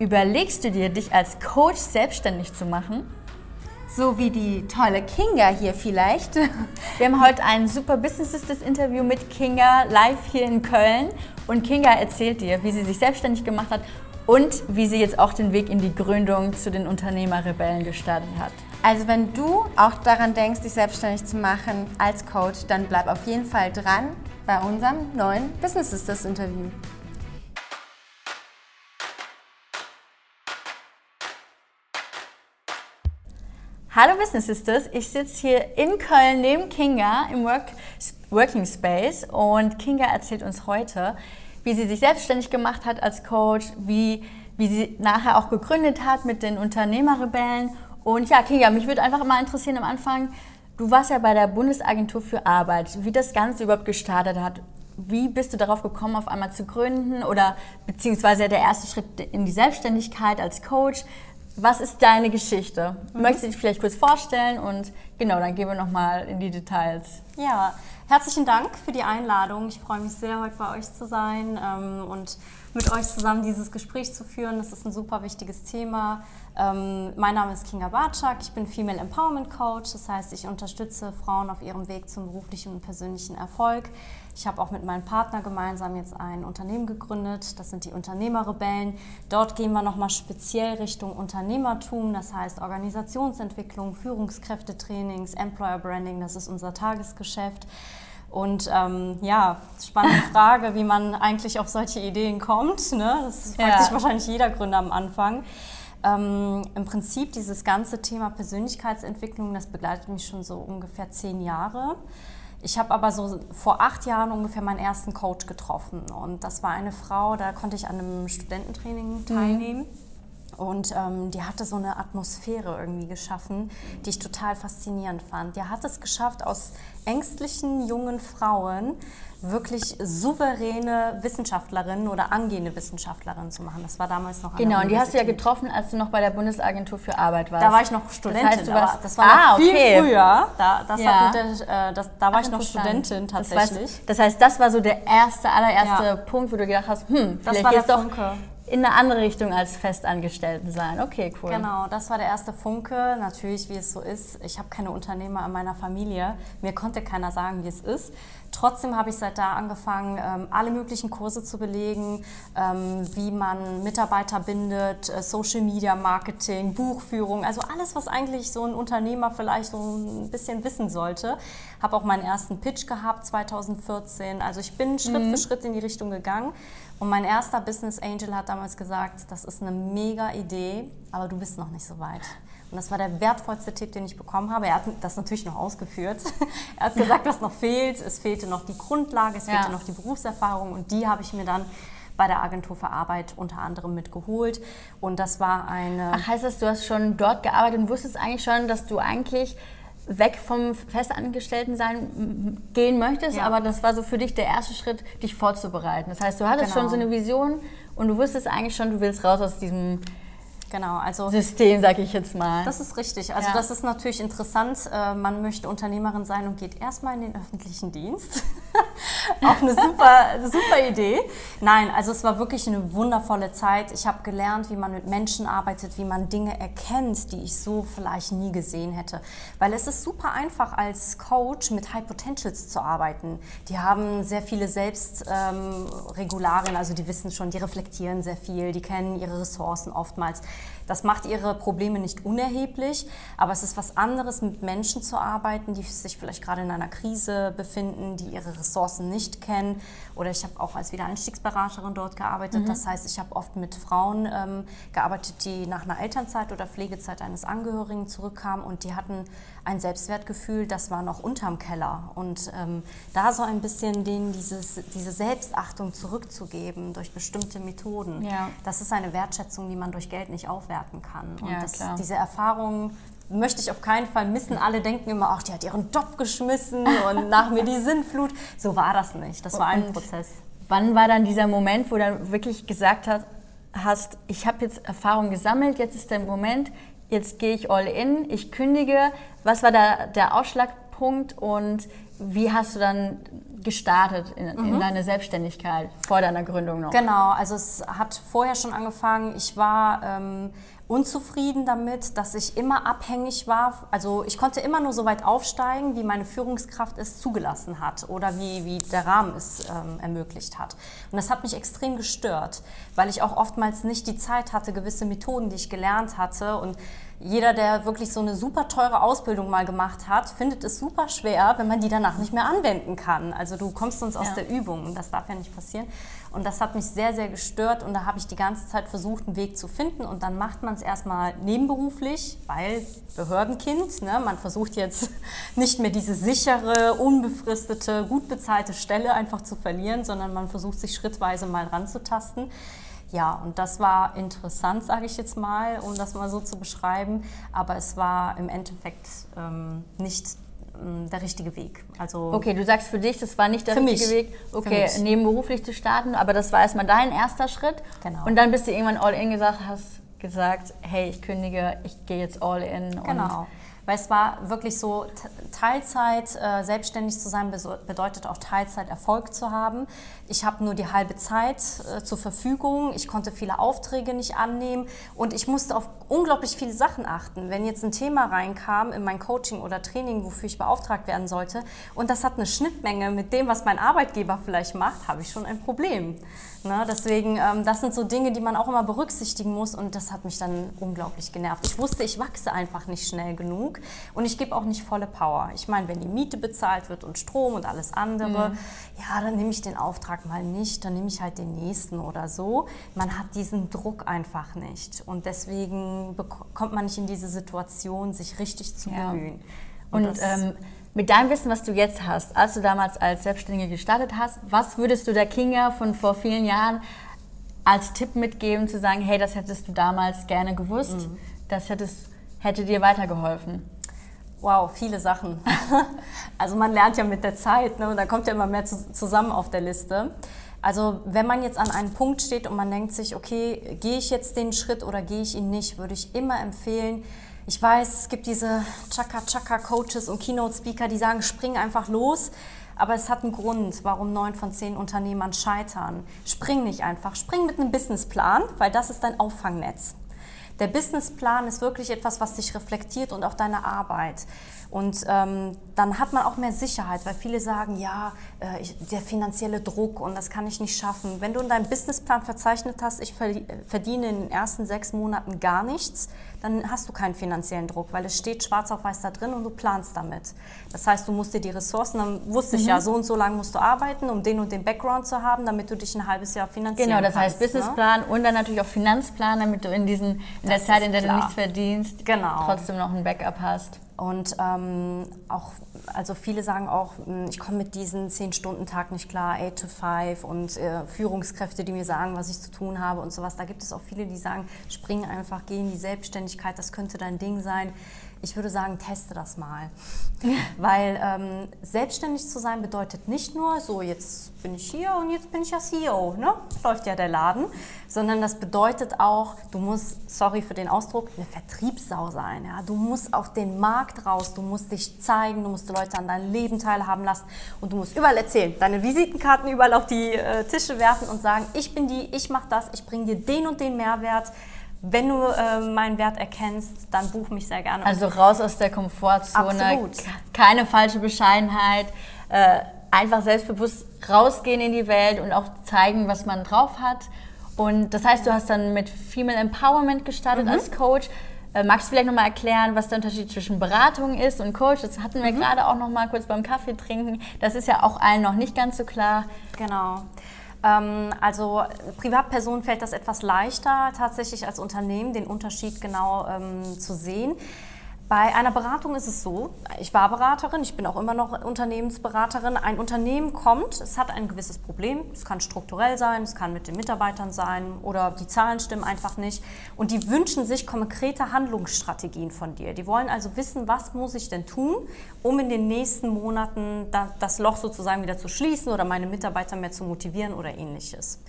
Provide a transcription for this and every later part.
Überlegst du dir, dich als Coach selbstständig zu machen? So wie die tolle Kinga hier vielleicht. Wir haben heute ein super Business Sisters Interview mit Kinga live hier in Köln. Und Kinga erzählt dir, wie sie sich selbstständig gemacht hat und wie sie jetzt auch den Weg in die Gründung zu den Unternehmerrebellen gestartet hat. Also wenn du auch daran denkst, dich selbstständig zu machen als Coach, dann bleib auf jeden Fall dran bei unserem neuen Business Sisters Interview. Hallo Business Sisters, ich sitze hier in Köln neben Kinga im Work, Working Space und Kinga erzählt uns heute, wie sie sich selbstständig gemacht hat als Coach, wie, wie sie nachher auch gegründet hat mit den Unternehmerrebellen und ja, Kinga, mich würde einfach mal interessieren am Anfang, du warst ja bei der Bundesagentur für Arbeit, wie das Ganze überhaupt gestartet hat. Wie bist du darauf gekommen, auf einmal zu gründen oder beziehungsweise der erste Schritt in die Selbstständigkeit als Coach? Was ist deine Geschichte? Mhm. Möchtest du dich vielleicht kurz vorstellen und genau, dann gehen wir nochmal in die Details. Ja, herzlichen Dank für die Einladung. Ich freue mich sehr, heute bei euch zu sein ähm, und mit euch zusammen dieses Gespräch zu führen. Das ist ein super wichtiges Thema. Ähm, mein Name ist Kinga Barczak, ich bin Female Empowerment Coach, das heißt, ich unterstütze Frauen auf ihrem Weg zum beruflichen und persönlichen Erfolg. Ich habe auch mit meinem Partner gemeinsam jetzt ein Unternehmen gegründet, das sind die Unternehmerrebellen. Dort gehen wir nochmal speziell Richtung Unternehmertum, das heißt Organisationsentwicklung, Führungskräftetrainings, Employer Branding, das ist unser Tagesgeschäft. Und ähm, ja, spannende Frage, wie man eigentlich auf solche Ideen kommt. Ne? Das fragt ja. sich wahrscheinlich jeder Gründer am Anfang. Ähm, Im Prinzip dieses ganze Thema Persönlichkeitsentwicklung, das begleitet mich schon so ungefähr zehn Jahre. Ich habe aber so vor acht Jahren ungefähr meinen ersten Coach getroffen und das war eine Frau, da konnte ich an einem Studententraining mhm. teilnehmen. Mhm. Und ähm, die hatte so eine Atmosphäre irgendwie geschaffen, die ich total faszinierend fand. Die hat es geschafft, aus ängstlichen jungen Frauen wirklich souveräne Wissenschaftlerinnen oder angehende Wissenschaftlerinnen zu machen. Das war damals noch Genau, und die hast du ja getroffen, als du noch bei der Bundesagentur für Arbeit warst. Da war ich noch Studentin. Das, heißt, du warst, das war ah, viel okay. früher. Da, ja. der, äh, das, da war Ach, ich noch Studentin tatsächlich. Das, heißt, das war so der erste, allererste ja. Punkt, wo du gedacht hast, hm, vielleicht das war der Funke in eine andere Richtung als Festangestellten sein. Okay, cool. Genau, das war der erste Funke. Natürlich, wie es so ist. Ich habe keine Unternehmer in meiner Familie. Mir konnte keiner sagen, wie es ist. Trotzdem habe ich seit da angefangen, ähm, alle möglichen Kurse zu belegen, ähm, wie man Mitarbeiter bindet, äh, Social Media Marketing, Buchführung, also alles, was eigentlich so ein Unternehmer vielleicht so ein bisschen wissen sollte. Habe auch meinen ersten Pitch gehabt 2014. Also ich bin Schritt mhm. für Schritt in die Richtung gegangen. Und mein erster Business Angel hat damals gesagt, das ist eine mega Idee, aber du bist noch nicht so weit. Und das war der wertvollste Tipp, den ich bekommen habe. Er hat das natürlich noch ausgeführt. er hat gesagt, was noch fehlt. Es fehlte noch die Grundlage, es fehlte ja. noch die Berufserfahrung und die habe ich mir dann bei der Agentur für Arbeit unter anderem mitgeholt. Und das war eine. Ach, heißt das, du hast schon dort gearbeitet und wusstest eigentlich schon, dass du eigentlich weg vom Festangestelltensein gehen möchtest, ja. aber das war so für dich der erste Schritt, dich vorzubereiten. Das heißt, du hattest genau. schon so eine Vision und du wusstest eigentlich schon, du willst raus aus diesem Genau, also System, sage ich jetzt mal. Das ist richtig. Also ja. das ist natürlich interessant. Äh, man möchte Unternehmerin sein und geht erstmal in den öffentlichen Dienst. Auch eine super, super Idee. Nein, also es war wirklich eine wundervolle Zeit. Ich habe gelernt, wie man mit Menschen arbeitet, wie man Dinge erkennt, die ich so vielleicht nie gesehen hätte. Weil es ist super einfach als Coach mit High Potentials zu arbeiten. Die haben sehr viele Selbstregularien, ähm, also die wissen schon, die reflektieren sehr viel, die kennen ihre Ressourcen oftmals. Das macht ihre Probleme nicht unerheblich, aber es ist was anderes, mit Menschen zu arbeiten, die sich vielleicht gerade in einer Krise befinden, die ihre Ressourcen nicht kennen. Oder ich habe auch als Wiedereinstiegsberaterin dort gearbeitet. Mhm. Das heißt, ich habe oft mit Frauen ähm, gearbeitet, die nach einer Elternzeit oder Pflegezeit eines Angehörigen zurückkamen und die hatten ein Selbstwertgefühl, das war noch unterm Keller. Und ähm, da so ein bisschen denen dieses, diese Selbstachtung zurückzugeben durch bestimmte Methoden, ja. das ist eine Wertschätzung, die man durch Geld nicht aufwerten kann. Und ja, das, diese Erfahrung möchte ich auf keinen Fall missen. Alle denken immer, ach, die hat ihren Job geschmissen und nach mir die Sinnflut. So war das nicht. Das war ein und Prozess. Wann war dann dieser Moment, wo du dann wirklich gesagt hast, hast ich habe jetzt Erfahrung gesammelt, jetzt ist der Moment, jetzt gehe ich all in, ich kündige. Was war da der Ausschlagpunkt und wie hast du dann gestartet in, in Mhm. deine Selbstständigkeit vor deiner Gründung noch? Genau, also es hat vorher schon angefangen. Ich war ähm, unzufrieden damit, dass ich immer abhängig war. Also ich konnte immer nur so weit aufsteigen, wie meine Führungskraft es zugelassen hat oder wie, wie der Rahmen es ähm, ermöglicht hat. Und das hat mich extrem gestört, weil ich auch oftmals nicht die Zeit hatte, gewisse Methoden, die ich gelernt hatte und jeder, der wirklich so eine super teure Ausbildung mal gemacht hat, findet es super schwer, wenn man die danach nicht mehr anwenden kann. Also du kommst sonst aus Ja. der Übung das darf ja nicht passieren. Und das hat mich sehr, sehr gestört und da habe ich die ganze Zeit versucht, einen Weg zu finden und dann macht man es erstmal nebenberuflich, weil Behördenkind, ne? man versucht jetzt nicht mehr diese sichere, unbefristete, gut bezahlte Stelle einfach zu verlieren, sondern man versucht sich schrittweise mal ranzutasten. Ja, und das war interessant, sage ich jetzt mal, um das mal so zu beschreiben. Aber es war im Endeffekt ähm, nicht ähm, der richtige Weg. Also Okay, du sagst für dich, das war nicht der richtige mich. Weg, okay, nebenberuflich zu starten, aber das war erstmal dein erster Schritt. Genau. Und dann bist du irgendwann all in gesagt, hast gesagt, hey, ich kündige, ich gehe jetzt all in. Genau. Weil es war wirklich so, Teilzeit äh, selbstständig zu sein bedeutet auch Teilzeit Erfolg zu haben. Ich habe nur die halbe Zeit äh, zur Verfügung. Ich konnte viele Aufträge nicht annehmen und ich musste auf unglaublich viele Sachen achten. Wenn jetzt ein Thema reinkam in mein Coaching oder Training, wofür ich beauftragt werden sollte und das hat eine Schnittmenge mit dem, was mein Arbeitgeber vielleicht macht, habe ich schon ein Problem. Ne? Deswegen, ähm, das sind so Dinge, die man auch immer berücksichtigen muss und das hat mich dann unglaublich genervt. Ich wusste, ich wachse einfach nicht schnell genug und ich gebe auch nicht volle Power. Ich meine, wenn die Miete bezahlt wird und Strom und alles andere, ja, dann nehme ich den Auftrag mal nicht, dann nehme ich halt den nächsten oder so. Man hat diesen Druck einfach nicht und deswegen kommt man nicht in diese Situation, sich richtig zu Ja. bemühen. Und das- ähm, mit deinem Wissen, was du jetzt hast, als du damals als Selbstständige gestartet hast, was würdest du der Kinga von vor vielen Jahren als Tipp mitgeben, zu sagen, hey, das hättest du damals gerne gewusst, Mhm. das hättest, hätte dir weitergeholfen? Wow, viele Sachen. Also man lernt ja mit der Zeit ne? und da kommt ja immer mehr zu, zusammen auf der Liste. Also wenn man jetzt an einem Punkt steht und man denkt sich, okay, gehe ich jetzt den Schritt oder gehe ich ihn nicht, würde ich immer empfehlen. Ich weiß, es gibt diese Chaka-Chaka-Coaches und Keynote-Speaker, die sagen, spring einfach los. Aber es hat einen Grund, warum neun von zehn Unternehmern scheitern. Spring nicht einfach, spring mit einem Businessplan, weil das ist dein Auffangnetz. Der Businessplan ist wirklich etwas, was dich reflektiert und auch deine Arbeit. Und ähm, dann hat man auch mehr Sicherheit, weil viele sagen, ja, äh, ich, der finanzielle Druck und das kann ich nicht schaffen. Wenn du in deinem Businessplan verzeichnet hast, ich verdi- verdiene in den ersten sechs Monaten gar nichts, dann hast du keinen finanziellen Druck, weil es steht schwarz auf weiß da drin und du planst damit. Das heißt, du musst dir die Ressourcen, dann wusste ich ja, so und so lange musst du arbeiten, um den und den Background zu haben, damit du dich ein halbes Jahr finanzieren Genau, das heißt kannst. ne? Businessplan und dann natürlich auch Finanzplan, damit du in, diesen, in der Zeit, in der klar. du nichts verdienst, Genau. trotzdem noch ein Backup hast. Und ähm, auch, also viele sagen auch, mh, ich komme mit diesem 10-Stunden-Tag nicht klar, 8 to 5 und äh, Führungskräfte, die mir sagen, was ich zu tun habe und sowas. Da gibt es auch viele, die sagen, spring einfach, geh in die Selbstständigkeit, das könnte dein Ding sein. Ich würde sagen, teste das mal. Weil ähm, selbstständig zu sein bedeutet nicht nur, so jetzt bin ich hier und jetzt bin ich ja CEO, ne? läuft ja der Laden, sondern das bedeutet auch, du musst, sorry für den Ausdruck, eine Vertriebssau sein. Ja? Du musst auf den Markt raus, du musst dich zeigen, du musst die Leute an deinem Leben teilhaben lassen und du musst überall erzählen, deine Visitenkarten überall auf die äh, Tische werfen und sagen, ich bin die, ich mache das, ich bringe dir den und den Mehrwert. Wenn du äh, meinen Wert erkennst, dann buch mich sehr gerne. Also raus aus der Komfortzone, Absolut. ke- keine falsche Bescheidenheit, äh, einfach selbstbewusst rausgehen in die Welt und auch zeigen, was man drauf hat. Und das heißt, du hast dann mit Female Empowerment gestartet Mhm. als Coach. Äh, magst du vielleicht nochmal erklären, was der Unterschied zwischen Beratung ist und Coach? Das hatten Mhm. wir gerade auch noch mal kurz beim Kaffee trinken. Das ist ja auch allen noch nicht ganz so klar. Genau. Ähm, also Privatpersonen fällt das etwas leichter, tatsächlich als Unternehmen den Unterschied genau ähm, zu sehen. Bei einer Beratung ist es so, ich war Beraterin, ich bin auch immer noch Unternehmensberaterin. Ein Unternehmen kommt, es hat ein gewisses Problem, es kann strukturell sein, es kann mit den Mitarbeitern sein oder die Zahlen stimmen einfach nicht. Und die wünschen sich konkrete Handlungsstrategien von dir. Die wollen also wissen, was muss ich denn tun, um in den nächsten Monaten da, das Loch sozusagen wieder zu schließen oder meine Mitarbeiter mehr zu motivieren oder ähnliches.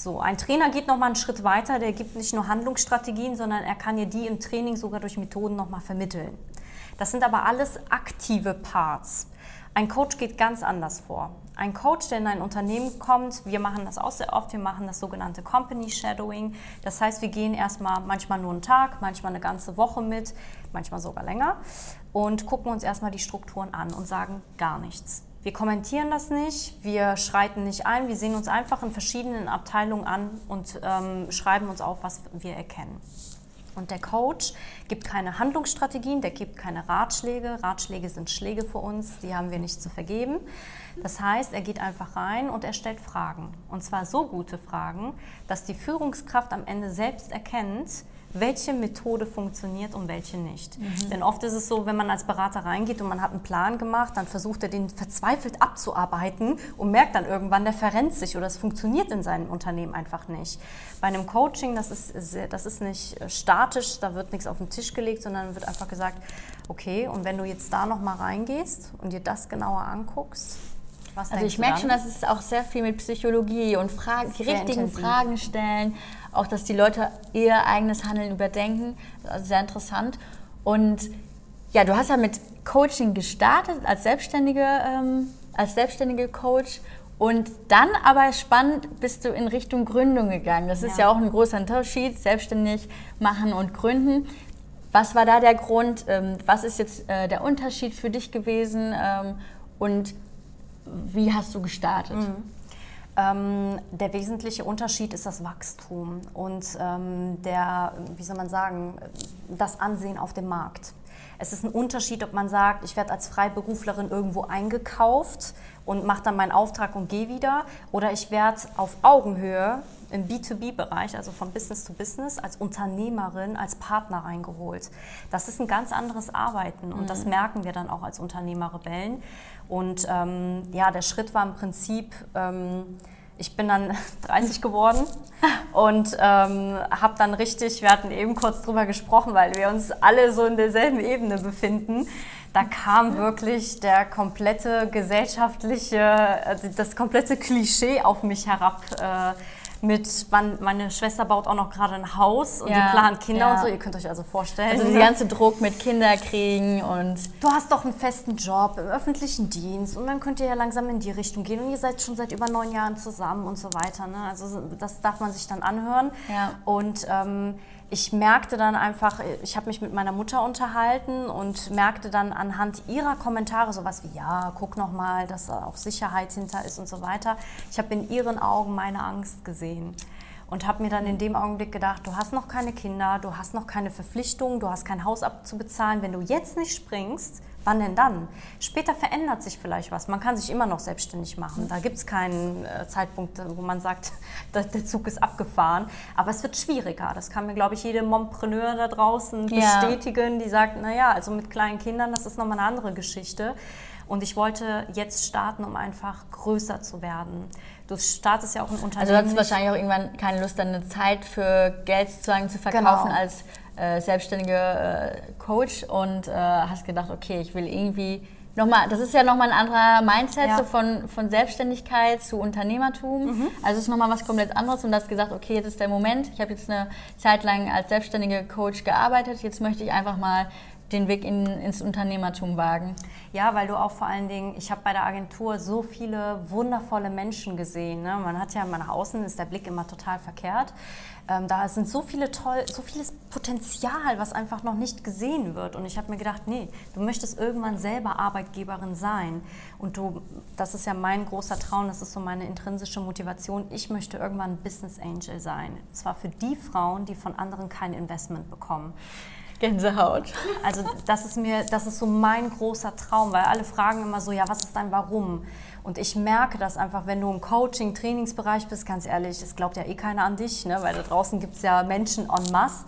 So, ein Trainer geht noch mal einen Schritt weiter, der gibt nicht nur Handlungsstrategien, sondern er kann dir die im Training sogar durch Methoden noch mal vermitteln. Das sind aber alles aktive Parts. Ein Coach geht ganz anders vor. Ein Coach, der in ein Unternehmen kommt, wir machen das auch sehr oft, wir machen das sogenannte Company Shadowing. Das heißt, wir gehen erstmal manchmal nur einen Tag, manchmal eine ganze Woche mit, manchmal sogar länger und gucken uns erstmal die Strukturen an und sagen gar nichts. Wir kommentieren das nicht, wir schreiten nicht ein, wir sehen uns einfach in verschiedenen Abteilungen an und ähm, schreiben uns auf, was wir erkennen. Und der Coach gibt keine Handlungsstrategien, der gibt keine Ratschläge. Ratschläge sind Schläge für uns, die haben wir nicht zu vergeben. Das heißt, er geht einfach rein und er stellt Fragen. Und zwar so gute Fragen, dass die Führungskraft am Ende selbst erkennt, welche Methode funktioniert und welche nicht. Mhm. Denn oft ist es so, wenn man als Berater reingeht und man hat einen Plan gemacht, dann versucht er den verzweifelt abzuarbeiten und merkt dann irgendwann, der verrennt sich oder es funktioniert in seinem Unternehmen einfach nicht. Bei einem Coaching, das ist, das ist nicht statisch, da wird nichts auf den Tisch gelegt, sondern wird einfach gesagt, okay, und wenn du jetzt da nochmal reingehst und dir das genauer anguckst, was also ich merke schon, dass es auch sehr viel mit Psychologie und Fragen, die richtigen intensiv. Fragen stellen, auch dass die Leute ihr eigenes Handeln überdenken. Also sehr interessant. Und ja, du hast ja mit Coaching gestartet als selbstständige, ähm, als selbstständige Coach und dann aber spannend bist du in Richtung Gründung gegangen. Das ist ja, ja auch ein großer Unterschied, selbstständig machen und gründen. Was war da der Grund? Ähm, was ist jetzt äh, der Unterschied für dich gewesen? Ähm, und wie hast du gestartet? Mhm. Ähm, der wesentliche Unterschied ist das Wachstum und ähm, der, wie soll man sagen, das Ansehen auf dem Markt. Es ist ein Unterschied, ob man sagt, ich werde als Freiberuflerin irgendwo eingekauft und mache dann meinen Auftrag und gehe wieder, oder ich werde auf Augenhöhe im B2B-Bereich, also von Business to Business, als Unternehmerin, als Partner reingeholt. Das ist ein ganz anderes Arbeiten und mhm. das merken wir dann auch als Unternehmerrebellen. Und ähm, ja, der Schritt war im Prinzip, ähm, ich bin dann 30 geworden und ähm, habe dann richtig, wir hatten eben kurz drüber gesprochen, weil wir uns alle so in derselben Ebene befinden. Da kam wirklich der komplette gesellschaftliche, äh, das komplette Klischee auf mich herab. Äh, mit, meine Schwester baut auch noch gerade ein Haus und ja, die plant Kinder ja. und so. Ihr könnt euch also vorstellen. Also der ganze Druck mit Kinderkriegen und. Du hast doch einen festen Job im öffentlichen Dienst und dann könnt ihr ja langsam in die Richtung gehen und ihr seid schon seit über neun Jahren zusammen und so weiter. Ne? Also das darf man sich dann anhören. Ja. Und ähm, ich merkte dann einfach, ich habe mich mit meiner Mutter unterhalten und merkte dann anhand ihrer Kommentare sowas wie, ja, guck noch mal, dass da auch Sicherheit hinter ist und so weiter. Ich habe in ihren Augen meine Angst gesehen und habe mir dann in dem Augenblick gedacht, du hast noch keine Kinder, du hast noch keine Verpflichtungen, du hast kein Haus abzubezahlen. Wenn du jetzt nicht springst, Wann denn dann? Später verändert sich vielleicht was. Man kann sich immer noch selbstständig machen. Da gibt es keinen äh, Zeitpunkt, wo man sagt, der Zug ist abgefahren. Aber es wird schwieriger. Das kann mir, glaube ich, jede Mompreneur da draußen ja. bestätigen, die sagt, naja, also mit kleinen Kindern, das ist nochmal eine andere Geschichte. Und ich wollte jetzt starten, um einfach größer zu werden. Du startest ja auch ein Unternehmen. Also du hattest wahrscheinlich auch irgendwann keine Lust, dann eine Zeit für Geld sozusagen zu verkaufen genau. als äh, selbstständige äh, Coach und äh, hast gedacht, okay, ich will irgendwie nochmal, das ist ja nochmal ein anderer Mindset ja. so von, von Selbstständigkeit zu Unternehmertum. Mhm. Also es ist nochmal was komplett anderes und du hast gesagt, okay, jetzt ist der Moment. Ich habe jetzt eine Zeit lang als selbstständige Coach gearbeitet. Jetzt möchte ich einfach mal den Weg in, ins Unternehmertum wagen? Ja, weil du auch vor allen Dingen, ich habe bei der Agentur so viele wundervolle Menschen gesehen. Ne? Man hat ja nach außen ist der Blick immer total verkehrt. Ähm, da sind so viele toll, so vieles Potenzial, was einfach noch nicht gesehen wird. Und ich habe mir gedacht, nee, du möchtest irgendwann selber Arbeitgeberin sein. Und du, das ist ja mein großer Traum, das ist so meine intrinsische Motivation. Ich möchte irgendwann Business Angel sein. Und zwar für die Frauen, die von anderen kein Investment bekommen. Gänsehaut. Also das ist mir, das ist so mein großer Traum, weil alle fragen immer so, ja, was ist dein Warum? Und ich merke das einfach, wenn du im Coaching, Trainingsbereich bist, ganz ehrlich, es glaubt ja eh keiner an dich, ne? weil da draußen gibt es ja Menschen en masse.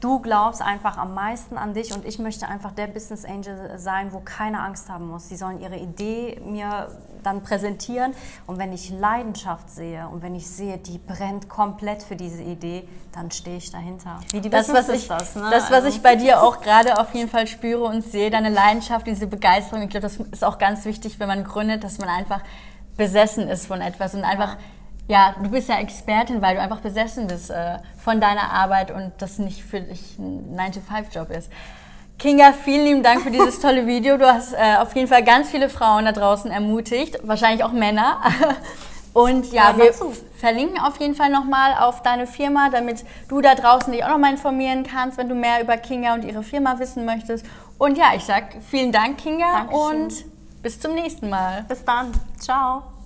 Du glaubst einfach am meisten an dich und ich möchte einfach der Business Angel sein, wo keine Angst haben muss. Sie sollen ihre Idee mir dann präsentieren und wenn ich Leidenschaft sehe und wenn ich sehe, die brennt komplett für diese Idee, dann stehe ich dahinter. Wie die das, was ich, das, ne? das, was also. ich bei dir auch gerade auf jeden Fall spüre und sehe, deine Leidenschaft, diese Begeisterung, ich glaube, das ist auch ganz wichtig, wenn man gründet, dass man einfach besessen ist von etwas und einfach ja, du bist ja Expertin, weil du einfach besessen bist äh, von deiner Arbeit und das nicht für dich ein 9-to-5-Job ist. Kinga, vielen lieben Dank für dieses tolle Video. Du hast äh, auf jeden Fall ganz viele Frauen da draußen ermutigt, wahrscheinlich auch Männer. Und ja, wir verlinken auf jeden Fall nochmal auf deine Firma, damit du da draußen dich auch nochmal informieren kannst, wenn du mehr über Kinga und ihre Firma wissen möchtest. Und ja, ich sag vielen Dank, Kinga, Dankeschön. und bis zum nächsten Mal. Bis dann. Ciao.